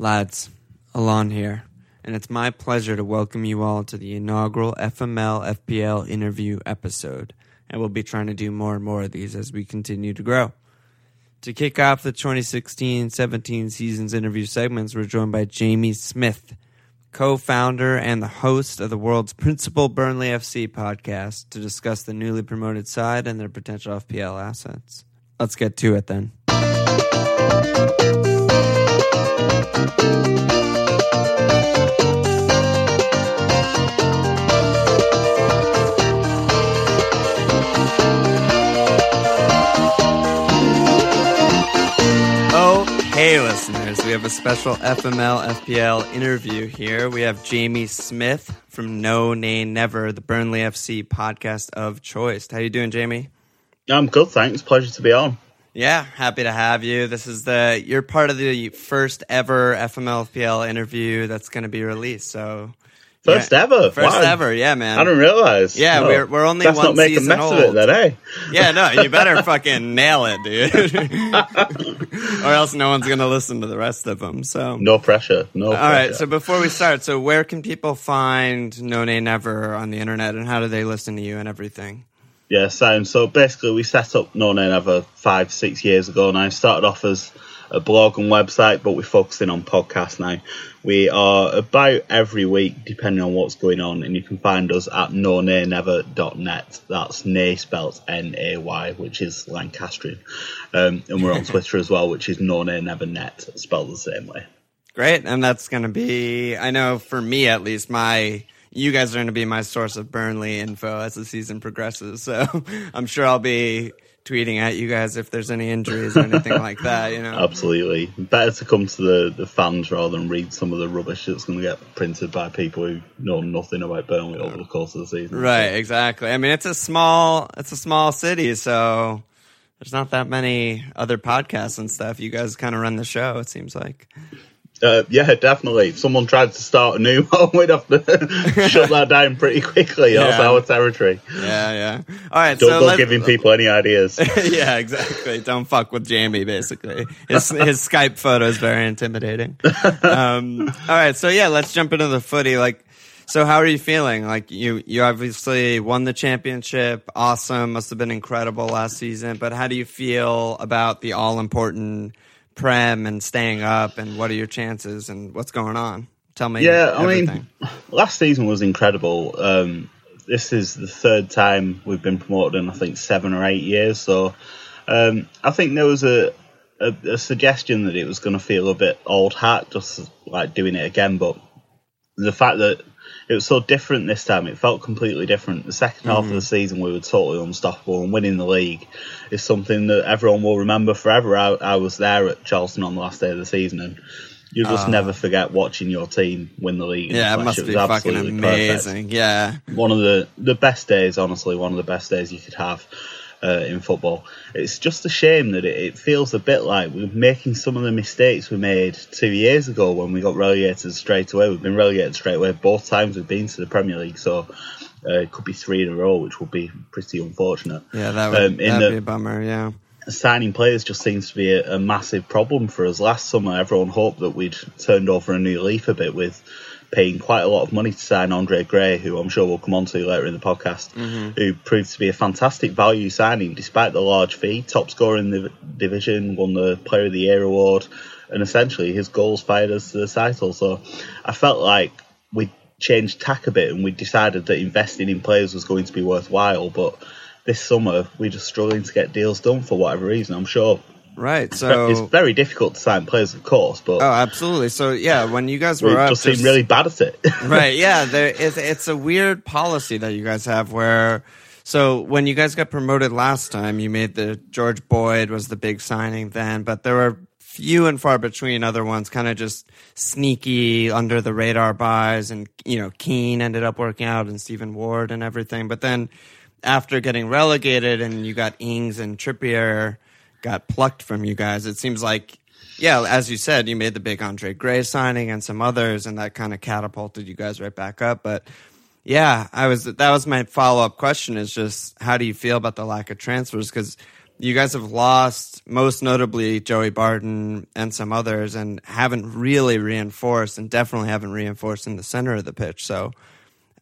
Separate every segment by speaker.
Speaker 1: Lads, Alon here, and it's my pleasure to welcome you all to the inaugural FML FPL interview episode. And we'll be trying to do more and more of these as we continue to grow. To kick off the 2016 17 season's interview segments, we're joined by Jamie Smith, co founder and the host of the world's principal Burnley FC podcast, to discuss the newly promoted side and their potential FPL assets. Let's get to it then. Hey, listeners. We have a special FML FPL interview here. We have Jamie Smith from No Nay Never, the Burnley FC podcast of choice. How you doing, Jamie?
Speaker 2: I'm good, thanks. Pleasure to be on.
Speaker 1: Yeah, happy to have you. This is the you're part of the first ever FML FPL interview that's going to be released. So
Speaker 2: First
Speaker 1: yeah,
Speaker 2: ever.
Speaker 1: first
Speaker 2: Wow.
Speaker 1: ever. Yeah, man.
Speaker 2: I didn't realize.
Speaker 1: Yeah,
Speaker 2: No.
Speaker 1: we're- we're only
Speaker 2: Let's
Speaker 1: one
Speaker 2: not make a
Speaker 1: season
Speaker 2: mess of it
Speaker 1: old.
Speaker 2: then, eh?
Speaker 1: Yeah, no, you better fucking nail it, dude. or else no one's gonna listen to the rest of them. So,
Speaker 2: No pressure. No
Speaker 1: all
Speaker 2: pressure.
Speaker 1: right. So before we start, so where can people find No Nay Never on the internet, and how do they listen to you and everything?
Speaker 2: Yeah, sound. So basically, we set up No Nay Never five, six years ago now. Started off as a blog and website, but we're focusing on podcasts now. We are about every week, depending on what's going on, and you can find us at nonaynever.net. That's nay spelt N A Y, which is Lancastrian. Um, and we're on Twitter as well, which is nonaynevernet, spelled the same way.
Speaker 1: Great, and that's gonna be. I know for me at least, my you guys are gonna be my source of Burnley info as the season progresses. So I'm sure I'll be tweeting at you guys if there's any injuries or anything like that. You know.
Speaker 2: Absolutely. Better to come to the, the fans rather than read some of the rubbish that's going to get printed by people who know nothing about Burnley over the course of the season.
Speaker 1: Right, exactly. I mean, it's a small, it's a small city, so there's not that many other podcasts and stuff. You guys kind of run the show. It seems like.
Speaker 2: Uh, yeah, definitely. If someone tried to start a new one, we'd have to shut that down pretty quickly. That's
Speaker 1: Yeah.
Speaker 2: our territory.
Speaker 1: Yeah, yeah. All right,
Speaker 2: Don't
Speaker 1: so
Speaker 2: go giving people any ideas.
Speaker 1: yeah, exactly. Don't fuck with Jamie. Basically, his his Skype photo is very intimidating. Um, all right, so yeah, let's jump into the footy. Like, so how are you feeling? Like, you you obviously won the championship. Awesome, must have been incredible last season. But how do you feel about the all important prem and staying up? And what are your chances? And what's going on? Tell me.
Speaker 2: Yeah, I mean, last season was incredible. Um, this is the third time we've been promoted in I think seven or eight years. So um, I think there was a, a, a suggestion that it was going to feel a bit old hat, just like doing it again. But the fact that it was so different this time, it felt completely different. The 2nd half of the mm. season, we were totally unstoppable, and winning the league is something that everyone will remember forever. I, I was there at Charlton on the last day of the season, and you just ah. never forget watching your team win the league.
Speaker 1: yeah, it must
Speaker 2: was
Speaker 1: be fucking
Speaker 2: absolutely perfect.
Speaker 1: amazing. Yeah.
Speaker 2: One of the the best days, honestly, one of the best days you could have. Uh, in football, it's just a shame that it, it feels a bit like we're making some of the mistakes we made two years ago when we got relegated straight away. We've been relegated straight away both times we've been to the Premier League, so uh, it could be three in a row, which would be pretty unfortunate.
Speaker 1: Yeah, that would
Speaker 2: Um,
Speaker 1: that'd
Speaker 2: the-
Speaker 1: be a bummer. Yeah.
Speaker 2: signing players just seems to be a, a massive problem for us. Last summer, everyone hoped that we'd turned over a new leaf a bit with paying quite a lot of money to sign Andre Gray, who I'm sure we'll come on to later in the podcast, mm-hmm. who proved to be a fantastic value signing despite the large fee. Top scorer in the division, won the Player of the Year award, and essentially his goals fired us to the title. So I felt like we changed tack a bit and we decided that investing in players was going to be worthwhile, but this summer we're just struggling to get deals done for whatever reason. I'm sure
Speaker 1: Right. So
Speaker 2: it's very difficult to sign players, of course, but
Speaker 1: Oh, absolutely. So yeah, when you guys
Speaker 2: we
Speaker 1: were up,
Speaker 2: just seem really bad at it.
Speaker 1: right. Yeah, there is. It's a weird policy that you guys have where. So when you guys got promoted last time, you made the George Boyd was the big signing then, but there were few and far between other ones, kind of just sneaky under the radar buys, and you know Keane ended up working out and Stephen Ward and everything. But then after getting relegated and you got Ings and Trippier got plucked from you guys, it seems like yeah, as you said, you made the big Andre Gray signing and some others, and that kind of catapulted you guys right back up. But yeah, I was that was my follow up question is just how do you feel about the lack of transfers? Because you guys have lost most notably Joey Barton and some others, and haven't really reinforced, and definitely haven't reinforced in the center of the pitch. So,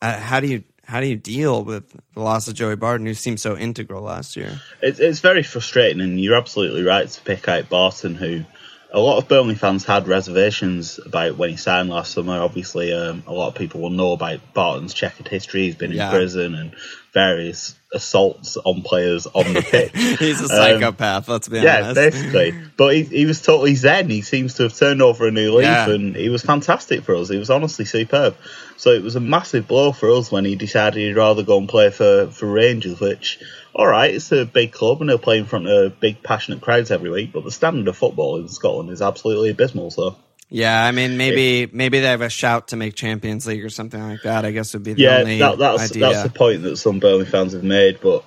Speaker 1: uh, how do you how do you deal with the loss of Joey Barton, who seemed so integral last year?
Speaker 2: It's, it's very frustrating, and you're absolutely right to pick out Barton, who a lot of Burnley fans had reservations about when he signed last summer. Obviously, um, a lot of people will know about Barton's checkered history. He's been
Speaker 1: Yeah.
Speaker 2: in prison and various assaults on players on the pitch.
Speaker 1: He's a
Speaker 2: Um,
Speaker 1: psychopath. let's be
Speaker 2: yeah,
Speaker 1: honest.
Speaker 2: basically. But he, he was totally zen. He seems to have turned over a new leaf,
Speaker 1: Yeah.
Speaker 2: and he was fantastic for us. He was honestly superb. So it was a massive blow for us when he decided he'd rather go and play for, for Rangers, which, all right, it's a big club and they'll play in front of big, passionate crowds every week, but the standard of football in Scotland is absolutely abysmal. So
Speaker 1: Yeah, I mean, maybe maybe they have a shout to make Champions League or something like that. I guess would be the
Speaker 2: yeah,
Speaker 1: only
Speaker 2: that, that's
Speaker 1: idea.
Speaker 2: that's the point that some Burnley fans have made, but.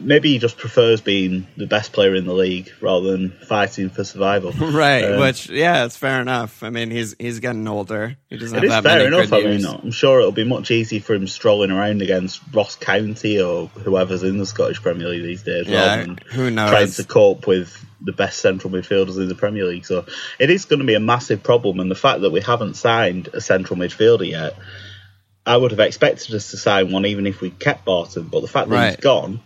Speaker 2: Maybe he just prefers being the best player in the league rather than fighting for survival.
Speaker 1: right,
Speaker 2: Um,
Speaker 1: which yeah, it's fair enough. I mean, he's he's getting older. He doesn't
Speaker 2: It
Speaker 1: have
Speaker 2: is
Speaker 1: that
Speaker 2: fair
Speaker 1: many
Speaker 2: enough. I mean, I'm sure it'll be much easier for him strolling around against Ross County or whoever's in the Scottish Premier League these days,
Speaker 1: Yeah,
Speaker 2: rather than
Speaker 1: who knows?
Speaker 2: trying to cope with the best central midfielders in the Premier League. So it is going to be a massive problem, and the fact that we haven't signed a central midfielder yet, I would have expected us to sign one even if we kept Barton. But the fact that he's gone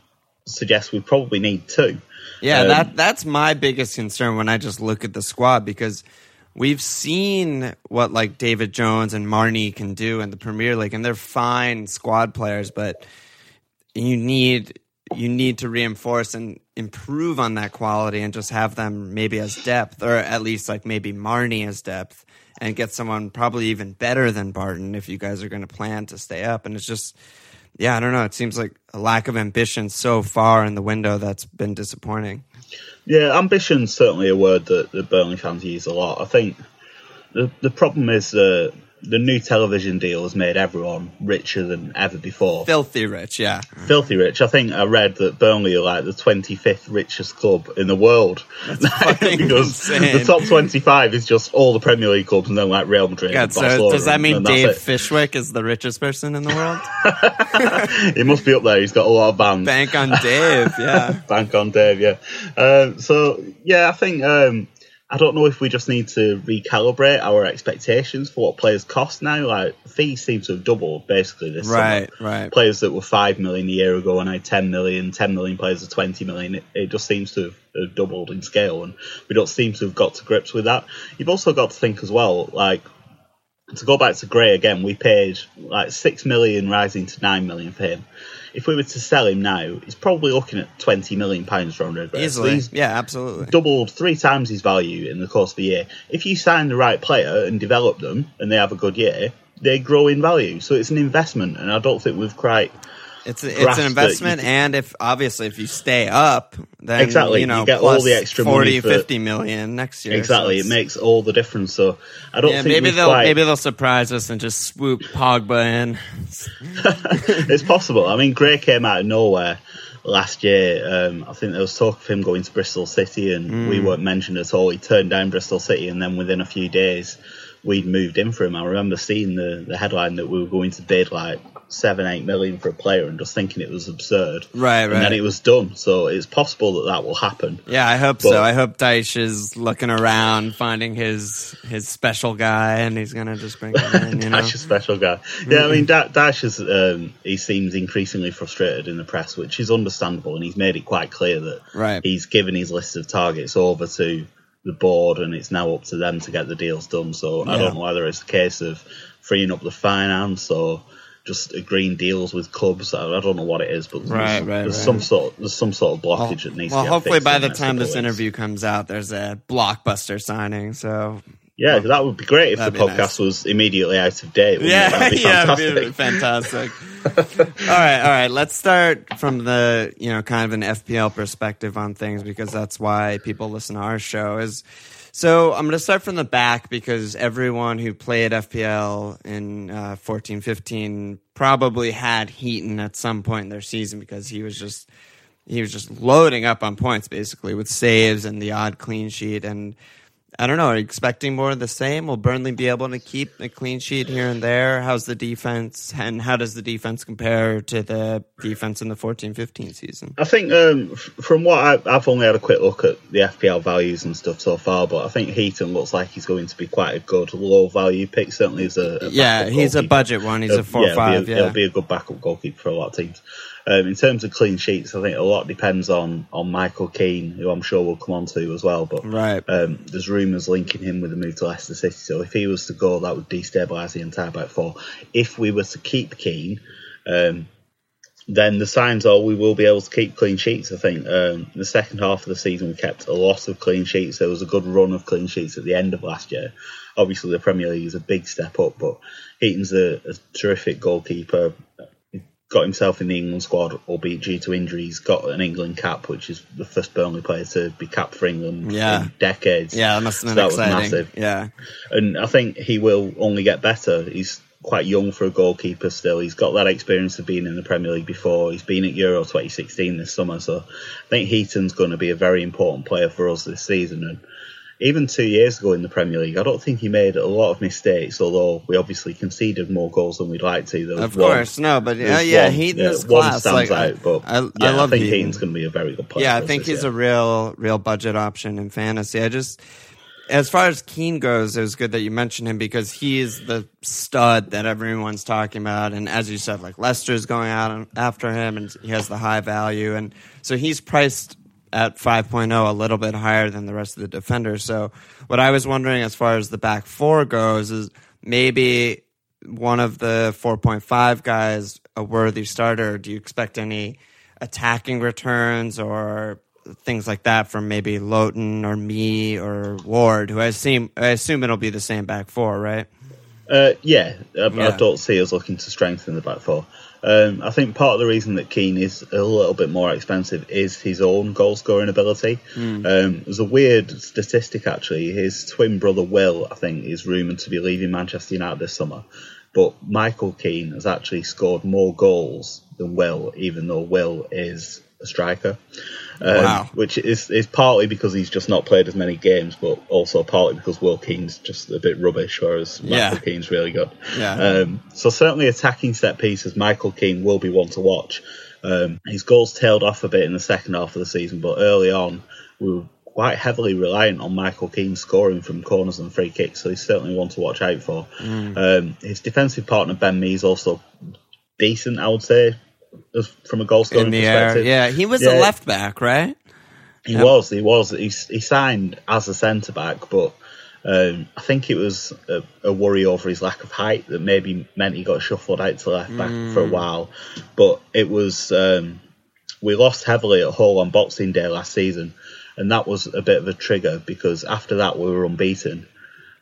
Speaker 2: suggests we probably need two.
Speaker 1: Yeah,
Speaker 2: Um,
Speaker 1: that that's my biggest concern when I just look at the squad because we've seen what like David Jones and Marney can do in the Premier League, and they're fine squad players, but you need you need to reinforce and improve on that quality and just have them maybe as depth or at least like maybe Marney as depth and get someone probably even better than Barton if you guys are going to plan to stay up. And it's just yeah I don't know. It seems like a lack of ambition so far in the window that's been disappointing.
Speaker 2: Yeah, ambition's certainly a word that the Burnley fans use a lot. I think the the problem is uh, the new television deal has made everyone richer than ever before.
Speaker 1: filthy rich yeah
Speaker 2: Filthy rich. I think I read that Burnley are like the 25th richest club in the world. because
Speaker 1: insane.
Speaker 2: the top 25 is just all the Premier League clubs and then like Real Madrid.
Speaker 1: God, so does that mean Dave
Speaker 2: it.
Speaker 1: Fishwick is the richest person in the world?
Speaker 2: He must be up there. He's got a lot of bands.
Speaker 1: Bank on Dave, yeah.
Speaker 2: Bank on Dave, yeah. Um, so yeah, I think um, I don't know if we just need to recalibrate our expectations for what players cost now. Like fees seem to have doubled basically this
Speaker 1: Right,
Speaker 2: summer.
Speaker 1: right.
Speaker 2: Players that were five million a year ago are now ten million. Ten million players are twenty million. It, it just seems to have, have doubled in scale, and we don't seem to have got to grips with that. You've also got to think as well, like to go back to Gray again, we paid like six million, rising to nine million for him. If we were to sell him now, he's probably looking at twenty million pounds Gray. So
Speaker 1: Easily.
Speaker 2: he's
Speaker 1: Yeah, absolutely.
Speaker 2: doubled three times his value in the course of the year. If you sign the right player and develop them, and they have a good year, they grow in value. So it's an investment, and I don't think we've quite
Speaker 1: It's it's
Speaker 2: grasp
Speaker 1: an investment,
Speaker 2: you-
Speaker 1: and if obviously if you stay up, then
Speaker 2: Exactly,
Speaker 1: you know
Speaker 2: you get all the extra
Speaker 1: 40,
Speaker 2: money for-
Speaker 1: 50 million next year.
Speaker 2: exactly.
Speaker 1: so
Speaker 2: It makes all the difference. So I don't
Speaker 1: yeah,
Speaker 2: think
Speaker 1: maybe they'll
Speaker 2: quite,
Speaker 1: maybe they'll surprise us and just swoop Pogba in.
Speaker 2: it's possible. I mean, Gray came out of nowhere last year. Um, I think there was talk of him going to Bristol City, and we weren't mentioned at all. He turned down Bristol City, and then within a few days, we'd moved in for him. I remember seeing the, the headline that we were going to bid like seven, eight million for a player, and just thinking it was absurd.
Speaker 1: Right,
Speaker 2: And then it was done. So it's possible that that will happen.
Speaker 1: Yeah, I hope
Speaker 2: But-
Speaker 1: so. I hope Dyche is looking around, finding his his special guy, and he's gonna just bring him in. You know,
Speaker 2: Dyche special guy. Yeah, I mean, da- Dyche is, um, he seems increasingly frustrated in the press, which is understandable, and he's made it quite clear that
Speaker 1: Right.
Speaker 2: he's given his list of targets over to the board, and it's now up to them to get the deals done. So I don't know whether it's a case of freeing up the finance or just agreeing deals with clubs. I, I don't know what it is, but
Speaker 1: Right,
Speaker 2: there's,
Speaker 1: right,
Speaker 2: there's
Speaker 1: right.
Speaker 2: some sort there's some sort of blockage that needs
Speaker 1: well,
Speaker 2: to
Speaker 1: hopefully by the time this interview comes out, there's a blockbuster signing. So
Speaker 2: Yeah, that would be great if the podcast
Speaker 1: nice.
Speaker 2: was immediately out of date. wouldn't it?
Speaker 1: yeah,
Speaker 2: That'd be
Speaker 1: yeah,
Speaker 2: fantastic.
Speaker 1: it'd be fantastic. all right, all right. Let's start from the you know kind of an FPL perspective on things because that's why people listen to our show. Is so I'm going to start from the back because everyone who played FPL in uh, 14, 15 probably had Heaton at some point in their season because he was just he was just loading up on points basically with saves and the odd clean sheet and I don't know. Are you expecting more of the same? Will Burnley be able to keep a clean sheet here and there? How's the defense, and how does the defense compare to the defense in the 14-15 season?
Speaker 2: I think um, from what I, have only had a quick look at the FPL values and stuff so far, but I think Heaton looks like he's going to be quite a good low value pick. Certainly as a, a
Speaker 1: yeah, he's goalkeeper. a budget one. He's uh, a four yeah, five.
Speaker 2: It'll
Speaker 1: yeah,
Speaker 2: it'll be a good backup goalkeeper for a lot of teams. Um, in terms of clean sheets, I think a lot depends on on Michael Keane, who I'm sure we'll come on to as well. But
Speaker 1: right.
Speaker 2: um, there's rumours linking him with a move to Leicester City. So if he was to go, that would destabilise the entire back four. If we were to keep Keane, um, then the signs are we will be able to keep clean sheets. I think um, the second half of the season we kept a lot of clean sheets. There was a good run of clean sheets at the end of last year. Obviously, the Premier League is a big step up, but Heaton's a, a terrific goalkeeper got himself in the England squad, albeit due to injuries. Got an England cap, which is the first Burnley player to be capped for England
Speaker 1: yeah.
Speaker 2: in decades.
Speaker 1: Yeah, that must have been so exciting. massive. Yeah,
Speaker 2: and I think he will only get better. He's quite young for a goalkeeper still. He's got that experience of being in the Premier League before. He's been at Euro 2016 this summer, so I think Heaton's going to be a very important player for us this season. And even two years ago in the Premier League, I don't think he made a lot of mistakes. Although we obviously conceded more goals than we'd like to.
Speaker 1: of course, no, but uh, yeah, yeah, one, Heaton's yeah, class. stands like, out,
Speaker 2: but I, I, yeah, love I think Heaton. Heaton's going to be a very good player.
Speaker 1: Yeah, I think he's year. a real, real budget option in fantasy. I just. As far as Keane goes, it was good that you mentioned him because he is the stud that everyone's talking about. And as you said, like Leicester's going out after him and he has the high value. And so he's priced at 5.0 a little bit higher than the rest of the defenders. So what I was wondering as far as the back four goes is maybe one of the 4.5 guys a worthy starter. Do you expect any attacking returns or things like that from maybe Lowton or Mee or Ward, who I assume I assume it'll be the same back four, right?
Speaker 2: Uh, yeah, I, yeah. I don't see us looking to strengthen the back four. Um, I think part of the reason that Keane is a little bit more expensive is his own goal scoring ability. Mm. Um, there's a weird statistic actually. His twin brother Will, I think, is rumoured to be leaving Manchester United this summer. But Michael Keane has actually scored more goals than Will, even though Will is a striker. Um, wow. Which is, is partly because he's just not played as many games, but also partly because Will Keane's just a bit rubbish, whereas yeah. Michael Keane's really good.
Speaker 1: Yeah.
Speaker 2: Um, so certainly attacking set pieces, Michael Keane will be one to watch. Um, his goals tailed off a bit in the second half of the season, but early on we were quite heavily reliant on Michael Keane scoring from corners and free kicks, so he's certainly one to watch out for. Mm. Um, his defensive partner Ben Mee's also decent, I would say from a goal scoring perspective.
Speaker 1: Air. Yeah, he was yeah. a left back, right?
Speaker 2: He yep. was. He was. He, he signed as a centre back, but um, I think it was a, a, worry over his lack of height that maybe meant he got shuffled out to left back mm. for a while. But it was um, we lost heavily at Hull on Boxing Day last season, and that was a bit of a trigger because after that we were unbeaten,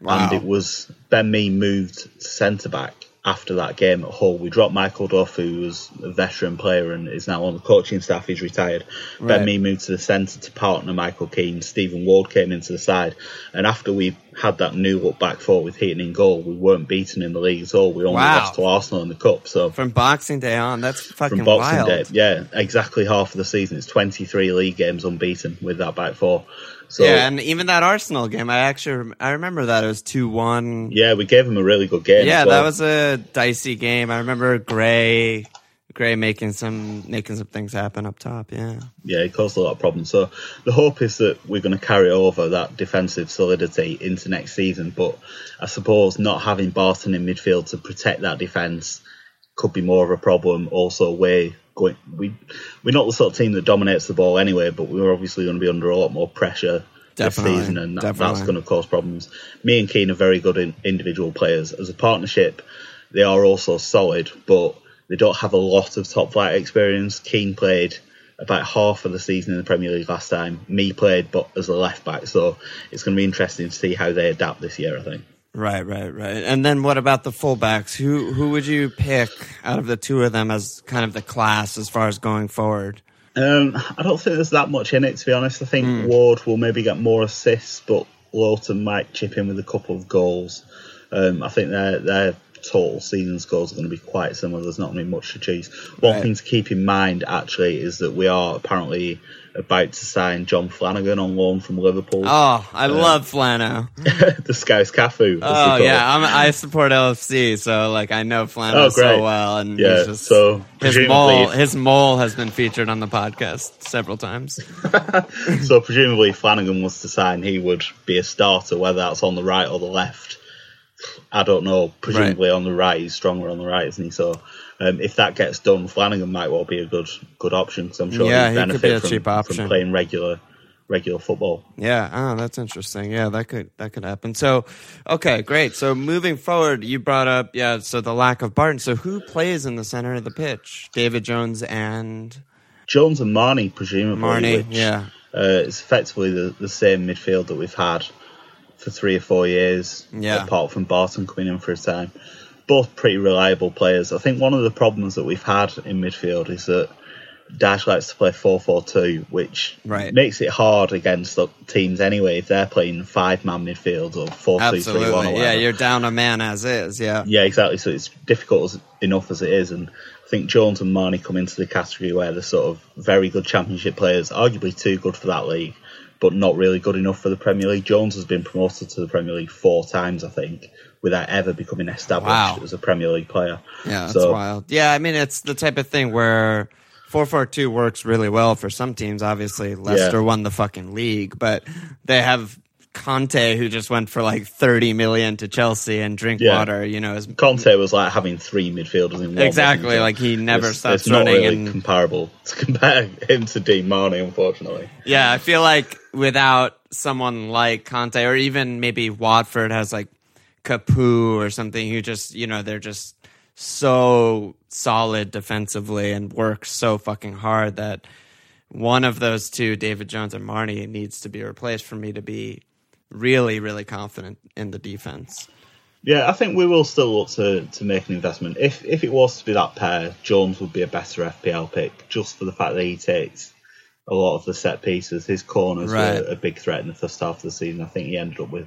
Speaker 2: wow. and it was Ben Mee moved to centre back after that game at Hull. We dropped Michael Duff, who was a veteran player and is now on the coaching staff. He's retired. Right. Ben Mee moved to the centre to partner Michael Keane. Stephen Ward came into the side. And after we had that new look back four with Heaton in goal, we weren't beaten in the league at all. We only wow. lost to Arsenal in the cup. So
Speaker 1: from Boxing Day on, that's fucking from Boxing wild. Day,
Speaker 2: yeah, exactly half of the season. It's 23 league games unbeaten with that back four. So,
Speaker 1: yeah, and even that Arsenal game, I actually I remember that it was two one.
Speaker 2: Yeah, we gave him a really good game.
Speaker 1: Yeah, well. that was a dicey game. I remember Gray Gray making some making some things happen up top. Yeah,
Speaker 2: yeah, it caused a lot of problems. So the hope is that we're going to carry over that defensive solidity into next season. But I suppose not having Barton in midfield to protect that defence could be more of a problem. Also, way going. We we're not the sort of team that dominates the ball anyway, but we're obviously going to be under a lot more pressure definitely, this season, and that, that's going to cause problems. Mee and Keane are very good in individual players. As a partnership, they are also solid, but they don't have a lot of top flight experience. Keane played about half of the season in the Premier League last time. Mee played, but as a left back, so it's going to be interesting to see how they adapt this year. I think.
Speaker 1: Right, right, right. And then what about the fullbacks? Who who would you pick out of the two of them as kind of the class as far as going forward?
Speaker 2: Um, I don't think there's that much in it to be honest. I think mm. Ward will maybe get more assists, but Lowton might chip in with a couple of goals. Um, I think they're they're total season scores are going to be quite similar. There's not going to be much to choose. One
Speaker 1: Right.
Speaker 2: thing to keep in mind actually is that we are apparently about to sign John Flanagan on loan from Liverpool.
Speaker 1: Oh, I um, love Flano.
Speaker 2: the Scouse Cafu.
Speaker 1: Oh yeah, I'm, I support LFC, so like I know Flano
Speaker 2: Oh,
Speaker 1: so well, and
Speaker 2: Yeah,
Speaker 1: he's just,
Speaker 2: so
Speaker 1: his mole, his mole has been featured on the podcast several times.
Speaker 2: So presumably, if Flanagan was to sign, he would be a starter, whether that's on the right or the left. I don't know. Presumably on the right, he's stronger on the right, isn't he? So um, if that gets done, Flanagan might well be a good good option because I'm sure
Speaker 1: Yeah,
Speaker 2: he'd
Speaker 1: he could
Speaker 2: benefit
Speaker 1: be a
Speaker 2: from,
Speaker 1: cheap
Speaker 2: from
Speaker 1: option.
Speaker 2: playing regular regular football.
Speaker 1: Yeah, oh, that's interesting. Yeah, that could that could happen. So, okay, great. So moving forward, you brought up yeah, so the lack of Barton. So who plays in the center of the pitch? David Jones and
Speaker 2: Jones and Marney, presumably,
Speaker 1: Marney.
Speaker 2: which,
Speaker 1: Yeah,
Speaker 2: uh, it's effectively the, the same midfield that we've had for three or four years.
Speaker 1: Yeah.
Speaker 2: Apart from Barton coming in for a time, both pretty reliable players. I think one of the problems that we've had in midfield is that Dyche likes to play 4-4-2, which
Speaker 1: Right.
Speaker 2: makes it hard against the teams anyway if they're playing five-man midfield or 4-3-3-1 or
Speaker 1: absolutely.
Speaker 2: whatever.
Speaker 1: Yeah, you're down a man as is. Yeah,
Speaker 2: Yeah, exactly. So it's difficult as, enough as it is, and I think Jones and Marney come into the category where they're sort of very good Championship players, arguably too good for that league, but not really good enough for the Premier League. Jones has been promoted to the Premier League four times, I think, without ever becoming established
Speaker 1: Wow.
Speaker 2: as a Premier League player.
Speaker 1: yeah, that's
Speaker 2: So-
Speaker 1: wild. Yeah, I mean it's the type of thing where. 442 works really well for some teams. Obviously, Leicester
Speaker 2: Yeah.
Speaker 1: won the fucking league, but they have Kanté who just went for like 30 million to Chelsea and Drinkwater, you know, is
Speaker 2: Kanté was like having three midfielders in one.
Speaker 1: Exactly, like he never
Speaker 2: it's,
Speaker 1: stops
Speaker 2: it's not really
Speaker 1: and-
Speaker 2: comparable to compare him to Dean Marney, unfortunately.
Speaker 1: Yeah, I feel like without someone like Kanté or even maybe Watford has like Capoue or something who just, you know, they're just so solid defensively and work so fucking hard that one of those two, David Jones and Marney, needs to be replaced for me to be really, really confident in the defense.
Speaker 2: Yeah, I think we will still look to, to make an investment. If if it was to be that pair, Jones would be a better FPL pick just for the fact that he takes a lot of the set pieces. His corners
Speaker 1: Right.
Speaker 2: were a big threat in the first half of the season. I think he ended up with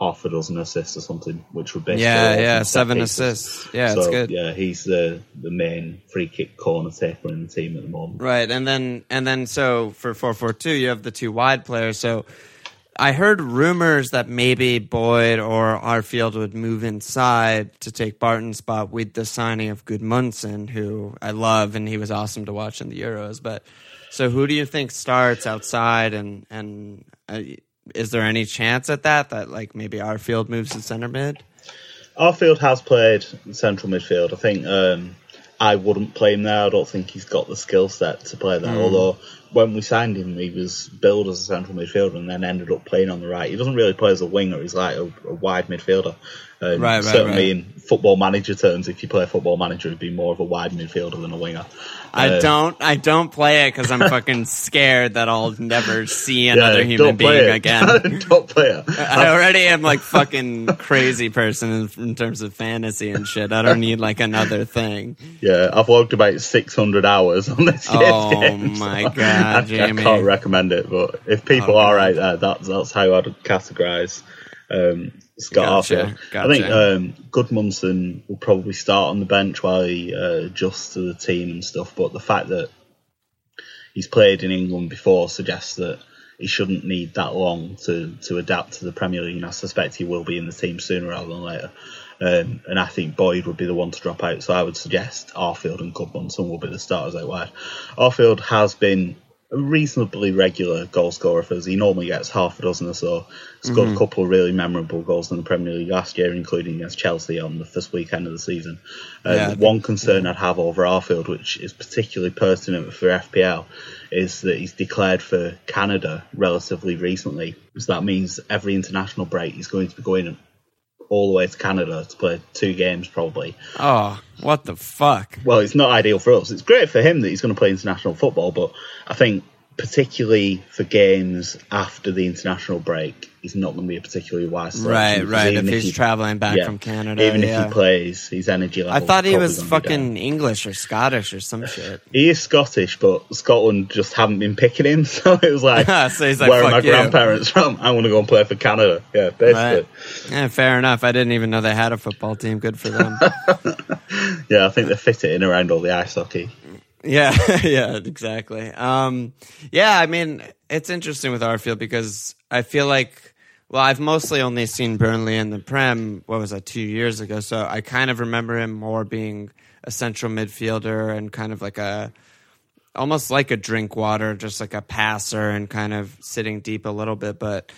Speaker 2: half a dozen assists or something, which would basically
Speaker 1: Yeah, yeah, seven
Speaker 2: pieces.
Speaker 1: assists. Yeah,
Speaker 2: so,
Speaker 1: it's good.
Speaker 2: Yeah, he's the the main free kick corner taker in the team at the moment.
Speaker 1: Right, and then and then so for four four two, you have the two wide players. So I heard rumors that maybe Boyd or Arfield would move inside to take Barton's spot with the signing of Gudmundsson, who I love and he was awesome to watch in the Euros. But so who do you think starts outside and and uh, is there any chance at that that like maybe Arfield moves to center mid?
Speaker 2: Arfield has played central midfield. I think um, I wouldn't play him there. I don't think he's got the skill set to play there. Although when we signed him, he was billed as a central midfielder and then ended up playing on the right. He doesn't really play as a winger. He's like a, a wide midfielder. Um,
Speaker 1: Right, right,
Speaker 2: certainly
Speaker 1: right.
Speaker 2: in football manager terms, if you play football manager, he'd be more of a wide midfielder than a winger.
Speaker 1: I
Speaker 2: Uh,
Speaker 1: don't. I don't play it because I'm fucking scared that I'll never see another
Speaker 2: yeah,
Speaker 1: human being again.
Speaker 2: don't play it.
Speaker 1: I already am like fucking crazy person in, in terms of fantasy and shit. I don't need like another thing.
Speaker 2: Yeah, I've logged about 600 hours on this
Speaker 1: Oh
Speaker 2: game. so
Speaker 1: my God,
Speaker 2: I, I can't recommend it, but if people
Speaker 1: Oh,
Speaker 2: are out there, that's that's how I'd categorise um, Scott
Speaker 1: Gotcha,
Speaker 2: Arfield. I think
Speaker 1: gotcha.
Speaker 2: um, Gudmundsson will probably start on the bench while he uh, adjusts to the team and stuff, but the fact that he's played in England before suggests that he shouldn't need that long to, to adapt to the Premier League, and I suspect he will be in the team sooner rather than later. Um, and I think Boyd would be the one to drop out, so I would suggest Arfield and Gudmundsson will be the starters out wide. Arfield has been a reasonably regular goal scorer for us. He normally gets half a dozen or so. Scored a couple of really memorable goals in the Premier League last year, including against Chelsea on the first weekend of the season. Um,
Speaker 1: Yeah, think-
Speaker 2: one concern I'd have over Arfield, which is particularly pertinent for FPL, is that he's declared for Canada relatively recently. So that means every international break he's going to be going all the way to Canada to play two games probably.
Speaker 1: Oh, what the fuck?
Speaker 2: Well, it's not ideal for us. It's great for him that he's going to play international football, but I think particularly for games after the international break, he's not going to be a particularly wise selection.
Speaker 1: Right, right. If
Speaker 2: even
Speaker 1: he's
Speaker 2: he-
Speaker 1: traveling back
Speaker 2: yeah,
Speaker 1: from Canada,
Speaker 2: even
Speaker 1: yeah.
Speaker 2: if he plays, his energy level.
Speaker 1: I thought he was
Speaker 2: gonna be down.
Speaker 1: fucking English or Scottish or some shit.
Speaker 2: He is Scottish, but Scotland just haven't been picking him, so it was like,
Speaker 1: So he's like,
Speaker 2: where are my
Speaker 1: you."
Speaker 2: grandparents from? I want to go and play for Canada. Yeah, basically.
Speaker 1: Right. Yeah, fair enough. I didn't even know they had a football team. Good for them.
Speaker 2: Yeah, I think they fit it in around all the ice hockey.
Speaker 1: Yeah, yeah, exactly. Um, yeah, I mean, it's interesting with Arfield because I feel like, well, I've mostly only seen Burnley in the Prem. What was that? Two years ago. So I kind of remember him more being a central midfielder and kind of like a, almost like a Drinkwater, just like a passer and kind of sitting deep a little bit, but.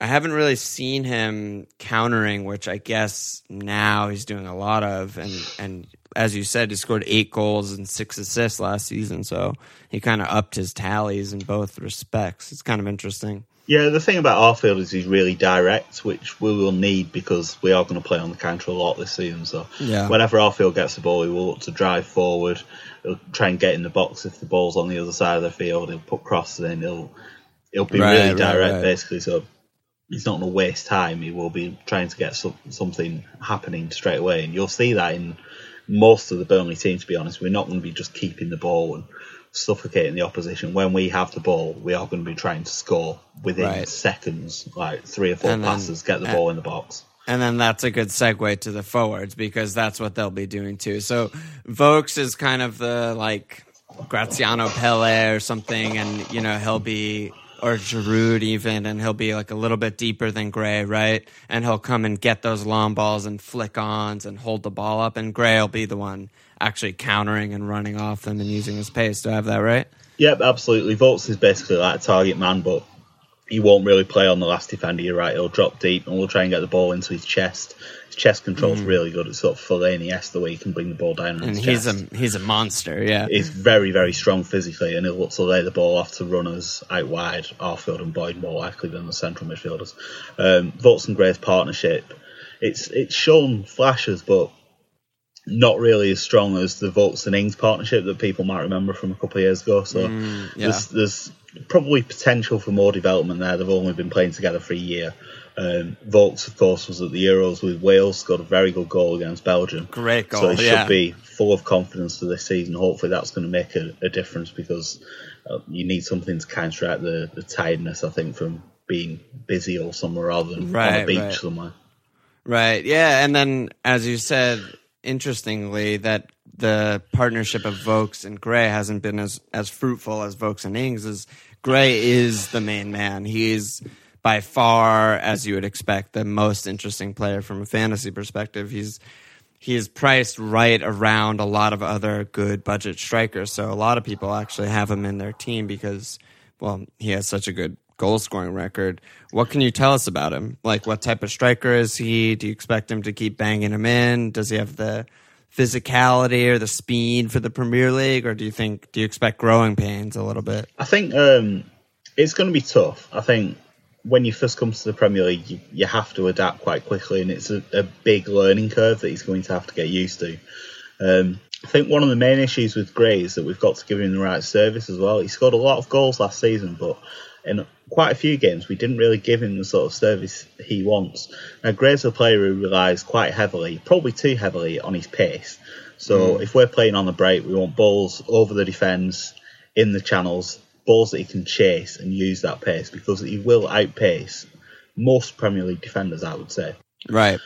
Speaker 1: I haven't really seen him countering, which I guess now he's doing a lot of. And and as you said, he scored eight goals and six assists last season, so he kind of upped his tallies in both respects. It's kind of interesting.
Speaker 2: Yeah, the thing about Arfield is he's really direct, which we will need because we are going to play on the counter a lot this season. So
Speaker 1: Yeah.
Speaker 2: whenever Arfield gets the ball, he will look to drive forward. He'll try and get in the box if the ball's on the other side of the field. He'll put crosses in. He'll he'll be
Speaker 1: Right,
Speaker 2: really
Speaker 1: right,
Speaker 2: direct,
Speaker 1: right.
Speaker 2: basically. So he's not going to waste time. He will be trying to get some, something happening straight away, and you'll see that in most of the Burnley team. To be honest, we're not going to be just keeping the ball and suffocating the opposition. When we have the ball, we are going to be trying to score within
Speaker 1: Right.
Speaker 2: seconds, like three or four
Speaker 1: And then-
Speaker 2: passes, get the
Speaker 1: and-
Speaker 2: ball in the box.
Speaker 1: And then that's a good segue to the forwards because that's what they'll be doing too. So Vokes is kind of the like Graziano Pellè or something, and you know he'll be or Giroud even, and he'll be like a little bit deeper than Gray, right? And he'll come and get those long balls and flick ons and hold the ball up, and Gray will be the one actually countering and running off them and using his pace. Do I have that right?
Speaker 2: Yep, absolutely. Vokes is basically like a target man, but he won't really play on the last defender. You're right. He'll drop deep and we'll try and get the ball into his chest. His chest control's really good. It's sort of Fellaini-esque the way he can bring the ball down
Speaker 1: Mm. And
Speaker 2: his
Speaker 1: he's
Speaker 2: chest.
Speaker 1: a he's a monster, yeah.
Speaker 2: He's very, very strong physically, and he'll look to lay the ball off to runners out wide, Arfield and Boyd more likely than the central midfielders. Um, Vokes and Gray's partnership, it's it's shown flashes, but not really as strong as the Vokes and Ings partnership that people might remember from a couple of years ago. So
Speaker 1: yeah.
Speaker 2: there's, there's probably potential for more development there. They've only been playing together for a year. Um, Vokes, of course, was at the Euros with Wales, scored a very good goal against Belgium.
Speaker 1: Great goal.
Speaker 2: So he
Speaker 1: yeah.
Speaker 2: should be full of confidence for this season. Hopefully, that's going to make a, a difference because uh, you need something to counteract the, the tiredness, I think, from being busy all summer rather than on
Speaker 1: Right,
Speaker 2: a beach
Speaker 1: right.
Speaker 2: somewhere.
Speaker 1: Right. Yeah. And then, as you said, interestingly, that the partnership of Vokes and Gray hasn't been as, as fruitful as Vokes and Ings. Is Gray is the main man. He is by far, as you would expect, the most interesting player from a fantasy perspective. He's he is priced right around a lot of other good budget strikers. So a lot of people actually have him in their team because, well, he has such a good goal scoring record. What can you tell us about him? Like, what type of striker is he? Do you expect him to keep banging him in? Does he have the physicality or the speed for the Premier League, or do you think do you expect growing pains a little bit?
Speaker 2: I think um, it's going to be tough. I think when you first come to the Premier League, you, you have to adapt quite quickly, and it's a, a big learning curve that he's going to have to get used to. Um, I think one of the main issues with Gray is that we've got to give him the right service as well. He scored a lot of goals last season, but in quite a few games we didn't really give him the sort of service he wants. Now Gray's a player who relies quite heavily, probably too heavily, on his pace. So hmm. if we're playing on the break, we want balls over the defence, in the channels, balls that he can chase and use that pace because he will outpace most Premier League defenders, I would say.
Speaker 1: Right.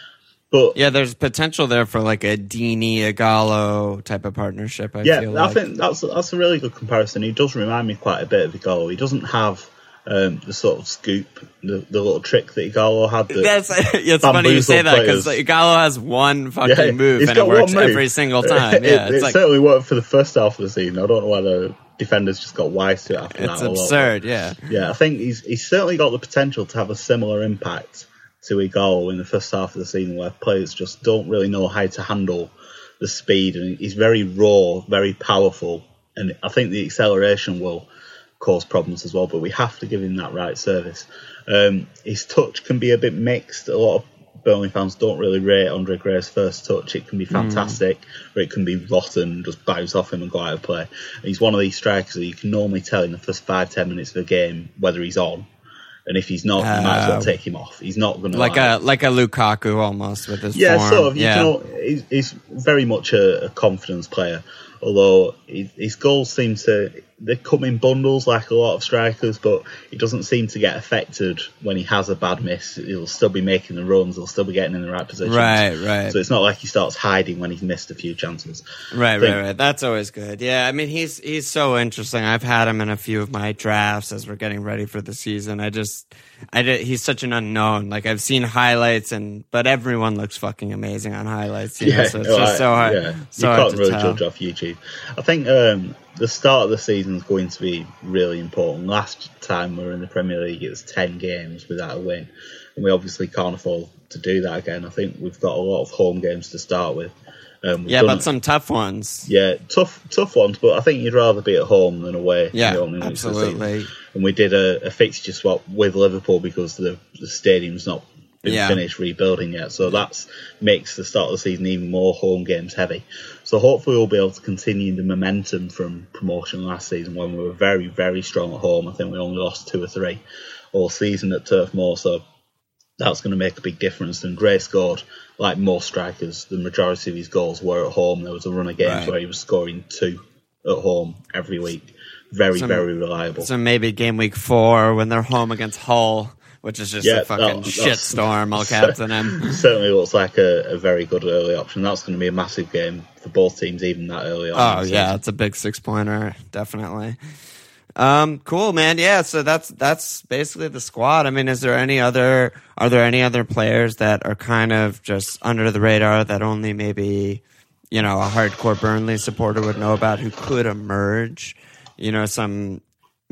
Speaker 2: But
Speaker 1: Yeah, there's potential there for like a Deeney Ighalo type of partnership. I
Speaker 2: yeah, I
Speaker 1: like.
Speaker 2: think that's that's a really good comparison. He does remind me quite a bit of Ighalo. He doesn't have um, the sort of scoop, the, the little trick that Ighalo had. That,
Speaker 1: That's it's funny you say that because Ighalo has one fucking
Speaker 2: Yeah,
Speaker 1: move and it works
Speaker 2: move.
Speaker 1: every single time.
Speaker 2: It-
Speaker 1: Yeah,
Speaker 2: it,
Speaker 1: it's like
Speaker 2: certainly worked for the first half of the season. I don't know why the defenders just got wise to it after
Speaker 1: it's
Speaker 2: that. what.
Speaker 1: absurd. Yeah,
Speaker 2: Yeah, I think he's he's certainly got the potential to have a similar impact to Ighalo in the first half of the season, where players just don't really know how to handle the speed, and he's very raw, very powerful, and I think the acceleration will cause problems as well. But we have to give him that right service. Um, his touch can be a bit mixed. A lot of Burnley fans don't really rate Andre Gray's first touch. It can be fantastic, or it can be rotten, just bounce off him and go out of play. And he's one of these strikers that you can normally tell in the first five ten minutes of a game whether he's on. And if he's not, you might as well
Speaker 1: Uh,
Speaker 2: take him off. He's not going to
Speaker 1: like a like a Lukaku almost with his
Speaker 2: yeah,
Speaker 1: form.
Speaker 2: sort of. You
Speaker 1: yeah.
Speaker 2: know, he's, he's very much a, a confidence player. Although his, his goals seem to they come in bundles like a lot of strikers, but he doesn't seem to get affected when he has a bad miss. He'll still be making the runs. He'll still be getting in the right positions.
Speaker 1: Right, right.
Speaker 2: So it's not like he starts hiding when he's missed a few chances.
Speaker 1: Right,
Speaker 2: think-
Speaker 1: right, right. That's always good. Yeah, I mean he's he's so interesting. I've had him in a few of my drafts as we're getting ready for the season. I just I did, he's such an unknown. Like I've seen highlights and but everyone looks fucking amazing on highlights. You know? so it's
Speaker 2: well,
Speaker 1: just so hard.
Speaker 2: Yeah,
Speaker 1: So
Speaker 2: you
Speaker 1: hard
Speaker 2: can't really
Speaker 1: tell.
Speaker 2: judge off YouTube. I think um, the start of the season is going to be really important. Last time we were in the Premier League, it was ten games without a win, and we obviously can't afford to do that again. I think we've got a lot of home games to start with. Um,
Speaker 1: Yeah, but some tough ones.
Speaker 2: yeah, tough, tough ones. But I think you'd rather be at home than away.
Speaker 1: Yeah,
Speaker 2: the opening weeks of the
Speaker 1: absolutely.
Speaker 2: And we did a, a fixture swap with Liverpool because the the stadium's not been
Speaker 1: Yeah.
Speaker 2: finished rebuilding yet. So that makes the start of the season even more home games heavy. So hopefully we'll be able to continue the momentum from promotion last season when we were very, very strong at home. I think we only lost two or three all season at Turf Moor. So that's going to make a big difference. And Gray scored, like most strikers, the majority of his goals were at home. There was a run of games
Speaker 1: Right.
Speaker 2: where he was scoring two at home every week. Very,
Speaker 1: Some-
Speaker 2: very reliable.
Speaker 1: So maybe game week four when they're home against Hull, which is just
Speaker 2: Yeah,
Speaker 1: a fucking
Speaker 2: that-
Speaker 1: shit
Speaker 2: that's-
Speaker 1: storm. I'll captain him.
Speaker 2: Certainly looks like a, a very good early option. That's going to be a massive game for both teams, even that early on.
Speaker 1: Oh yeah, it's a big six pointer, definitely. Um, cool, man. Yeah, so that's that's basically the squad. I mean, is there any other are there any other players that are kind of just under the radar that only maybe you know a hardcore Burnley supporter would know about who could emerge? You know, some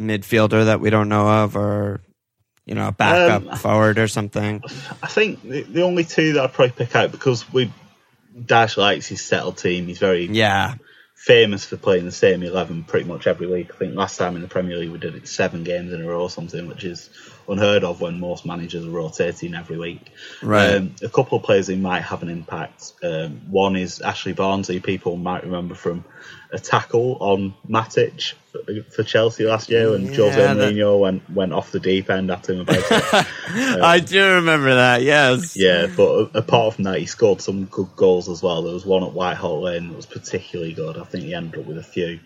Speaker 1: midfielder that we don't know of, or you know, a backup
Speaker 2: Um,
Speaker 1: forward or something.
Speaker 2: I think the, the only two that I'd probably pick out because we Dyche likes his settled team. He's very
Speaker 1: Yeah,
Speaker 2: famous for playing the same eleven pretty much every week. I think last time in the Premier League we did it seven games in a row or something, which is unheard of when most managers are rotating every week.
Speaker 1: Right.
Speaker 2: Um, a couple of players who might have an impact. Um, one is Ashley Barnes, who people might remember from a tackle on Matic for, Chelsea last year when Jose
Speaker 1: Yeah, that-
Speaker 2: Mourinho went went off the deep end after him about it.
Speaker 1: I do remember that. Yes.
Speaker 2: Yeah, but apart from that, he scored some good goals as well. There was one at White Hart Lane that was particularly good. I think he ended up with a few,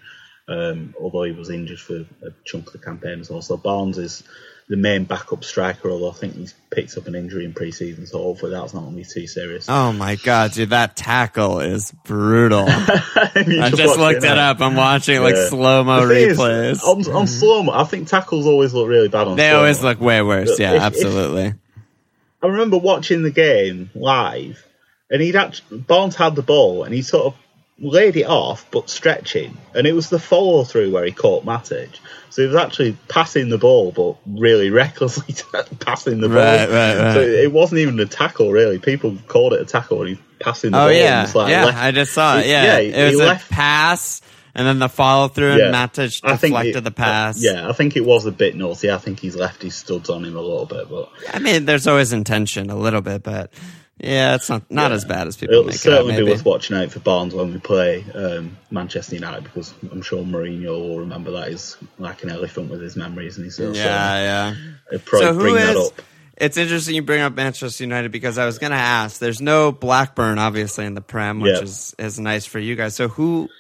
Speaker 2: um, although he was injured for a chunk of the campaign as well. So Barnes is the main backup striker, although I think he's picked up an injury in pre-season, so hopefully that's not going to be too serious.
Speaker 1: Oh my god, dude, that tackle is brutal. I just looked it up. I'm watching like
Speaker 2: Yeah.
Speaker 1: slow mo
Speaker 2: thing is,
Speaker 1: replays.
Speaker 2: on, on slow mo, I think tackles always look really bad on
Speaker 1: they
Speaker 2: slow-mo.
Speaker 1: always look way worse. Yeah,
Speaker 2: If- if-
Speaker 1: absolutely.
Speaker 2: I remember watching the game live, and he'd actually Barnes had the ball, and he sort of laid it off, but stretching, and it was the follow through where he caught Matic. So he was actually passing the ball, but really recklessly passing the ball.
Speaker 1: Right, right, right.
Speaker 2: So it wasn't even a tackle, really. People called it a tackle when he's passing the
Speaker 1: Oh
Speaker 2: ball.
Speaker 1: yeah,
Speaker 2: like
Speaker 1: yeah.
Speaker 2: left-
Speaker 1: I just saw it.
Speaker 2: He-
Speaker 1: Yeah,
Speaker 2: yeah,
Speaker 1: it was a left- pass, and then the follow through,
Speaker 2: Yeah.
Speaker 1: and Matic deflected
Speaker 2: it-
Speaker 1: the pass.
Speaker 2: Yeah, I think it was a bit naughty. I think he's left his studs on him a little bit, but
Speaker 1: I mean, there's always intention a little bit, but yeah, it's not not as bad as people
Speaker 2: It'll
Speaker 1: make it out.
Speaker 2: certainly be worth watching out for Barnes when we play um, Manchester United because I'm sure Mourinho will remember that he's like an elephant with his memories and he's
Speaker 1: Yeah, yeah. so who
Speaker 2: bring that
Speaker 1: is?
Speaker 2: up.
Speaker 1: It's interesting you bring up Manchester United because I was going to ask. There's no Blackburn, obviously, in the Prem, which
Speaker 2: Yeah.
Speaker 1: is is nice for you guys. So who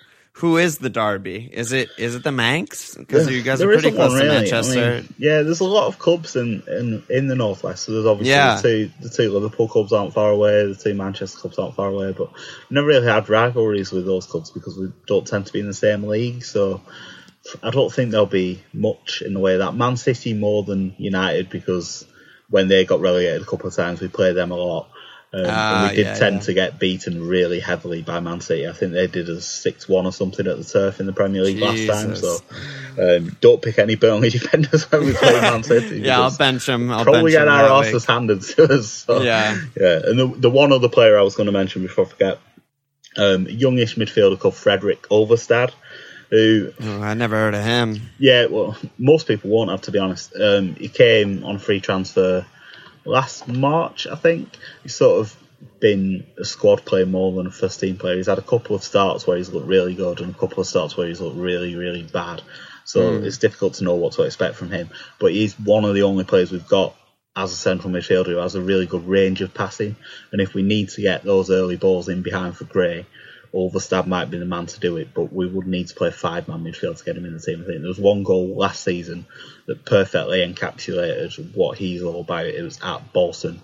Speaker 1: who is the Derby? Is it is it the Manx? Because you guys are pretty close
Speaker 2: one,
Speaker 1: to
Speaker 2: really. I
Speaker 1: Manchester.
Speaker 2: mean, yeah, there's a lot of clubs in, in, in the northwest. So there's obviously
Speaker 1: Yeah.
Speaker 2: the two the two Liverpool clubs aren't far away, the two Manchester clubs aren't far away, but we've never really had rivalries with those clubs because we don't tend to be in the same league. So I don't think there'll be much in the way of that. Man City more than United because when they got relegated a couple of times, we played them a lot. Um,
Speaker 1: Ah,
Speaker 2: and we did
Speaker 1: yeah,
Speaker 2: tend
Speaker 1: yeah.
Speaker 2: to get beaten really heavily by Man City. I think they did a six-one or something at the turf in the Premier League last time. So um, don't pick any Burnley defenders when we play Man City.
Speaker 1: Yeah, I'll bench him. I'll
Speaker 2: probably
Speaker 1: bench
Speaker 2: get our asses handed to us. So,
Speaker 1: Yeah.
Speaker 2: yeah. And the, the one other player I was going to mention before I forget, um, youngish midfielder called Fredrik Ulvestad, who
Speaker 1: Oh, I never heard of him.
Speaker 2: yeah, well, most people won't have to be honest. Um, he came on free transfer last March, I think. He's sort of been a squad player more than a first team player. He's had a couple of starts where he's looked really good and a couple of starts where he's looked really, really bad. So mm. it's difficult to know what to expect from him. But he's one of the only players we've got as a central midfielder who has a really good range of passing. And if we need to get those early balls in behind for Gray, Ulvestad might be the man to do it, but we would need to play five man midfield to get him in the team. I think there was one goal last season that perfectly encapsulated what he's all about. It was at Bolton.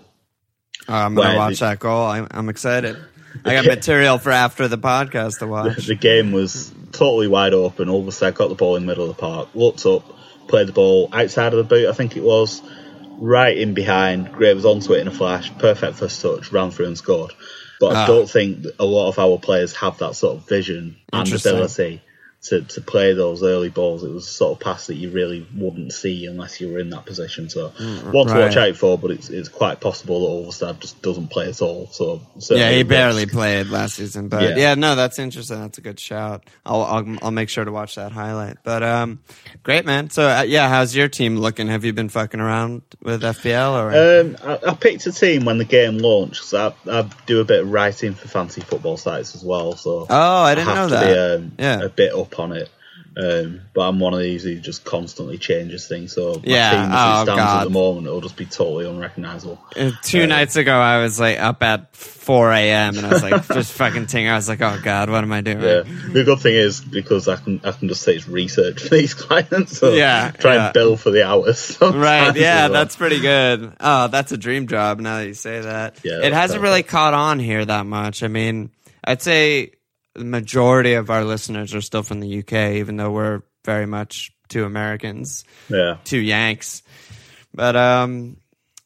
Speaker 1: I'm going to watch the, that goal. I'm, I'm excited. I got material for after the podcast to watch.
Speaker 2: The, the game was totally wide open. Ulvestad got the ball in the middle of the park, looked up, played the ball outside of the boot, I think it was, right in behind. Gray was onto it in a flash. Perfect first touch, ran through and scored. But I ah. don't think a lot of our players have that sort of vision and ability to, to play those early balls. It was a sort of pass that you really wouldn't see unless you were in that position. So mm, one to right. watch out for, but it's it's quite possible that Ulvestad just doesn't play at all. So
Speaker 1: yeah, he barely played last season, but yeah. yeah. no, that's interesting. That's a good shout. I'll I'll, I'll make sure to watch that highlight. But um, great man. So uh, yeah, how's your team looking? Have you been fucking around with FPL
Speaker 2: or? Um, I, I picked a team when the game launched because I, I do a bit of writing for fancy football sites as well. So
Speaker 1: oh, I didn't know that.
Speaker 2: Be, um, yeah, a bit up on it. Um, but I'm one of these who just constantly changes things. So my
Speaker 1: yeah,
Speaker 2: team as
Speaker 1: oh,
Speaker 2: stands
Speaker 1: God.
Speaker 2: at the moment, it'll just be totally unrecognizable.
Speaker 1: Uh, two uh, nights ago, I was like up at 4 a.m. and I was like just fucking ting. I was like, oh God, what am I doing?
Speaker 2: Yeah. The good thing is because I can I can just say it's research for these clients. So
Speaker 1: yeah,
Speaker 2: try
Speaker 1: yeah.
Speaker 2: and bill for the hours.
Speaker 1: Right. Yeah, that's pretty good. Oh, that's a dream job. Now that you say that, yeah, it hasn't perfect. really caught on here that much. I mean, I'd say the majority of our listeners are still from the UK, even though we're very much two Americans,
Speaker 2: yeah,
Speaker 1: two Yanks. But um,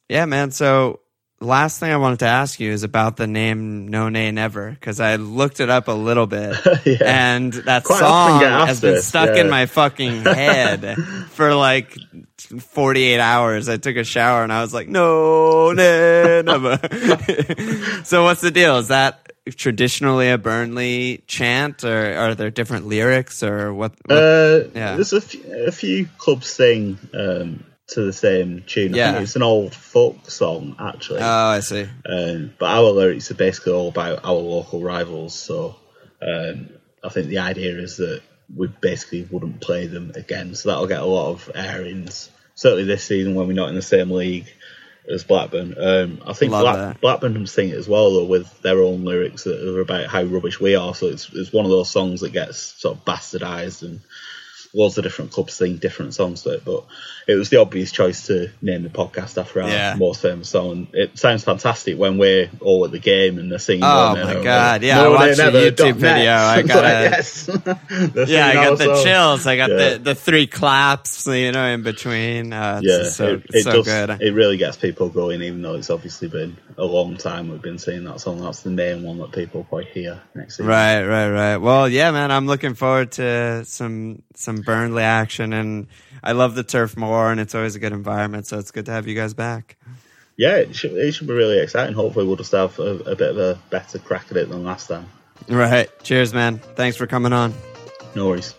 Speaker 1: yeah, man. So last thing I wanted to ask you is about the name No Nay Never because I looked it up a little bit, yeah. and that
Speaker 2: Quite
Speaker 1: song has been stuck yeah. in my fucking head for like 48 hours. I took a shower and I was like, No Nay Never. so what's the deal? Is that traditionally a Burnley chant, or are there different lyrics, or what? what
Speaker 2: uh, yeah. There's a, few clubs sing um, to the same tune. Yeah. it's an old folk song, actually.
Speaker 1: Oh, I see.
Speaker 2: Um, but our lyrics are basically all about our local rivals. So um, I think the idea is that we basically wouldn't play them again. So that'll get a lot of airings. Certainly this season when we're not in the same league as Blackburn. Um, I think Black, Blackburn sing it as well though with their own lyrics that are about how rubbish we are. So it's it's one of those songs that gets sort of bastardized and loads of different clubs sing different songs to it, but it was the obvious choice to name the podcast after our yeah. most famous song. It sounds fantastic when we're all at the game and they're singing.
Speaker 1: Oh my god! Yeah, I watched the YouTube video. I got
Speaker 2: yes.
Speaker 1: yeah, I got the chills. I got yeah. the the three claps, you know, in between. Uh, yeah, so, it, it so does, good.
Speaker 2: It really gets people going, even though it's obviously been a long time we've been singing that song. That's the main one that people quite hear next season.
Speaker 1: Right, right, right. Well, yeah, man, I'm looking forward to some some some Burnley action, and I love the Turf Moor, and it's always a good environment. So it's good to have you guys back.
Speaker 2: Yeah, it should, it should be really exciting. Hopefully, we'll just have a, a bit of a better crack at it than last time.
Speaker 1: Right. Cheers, man. Thanks for coming on.
Speaker 2: No worries.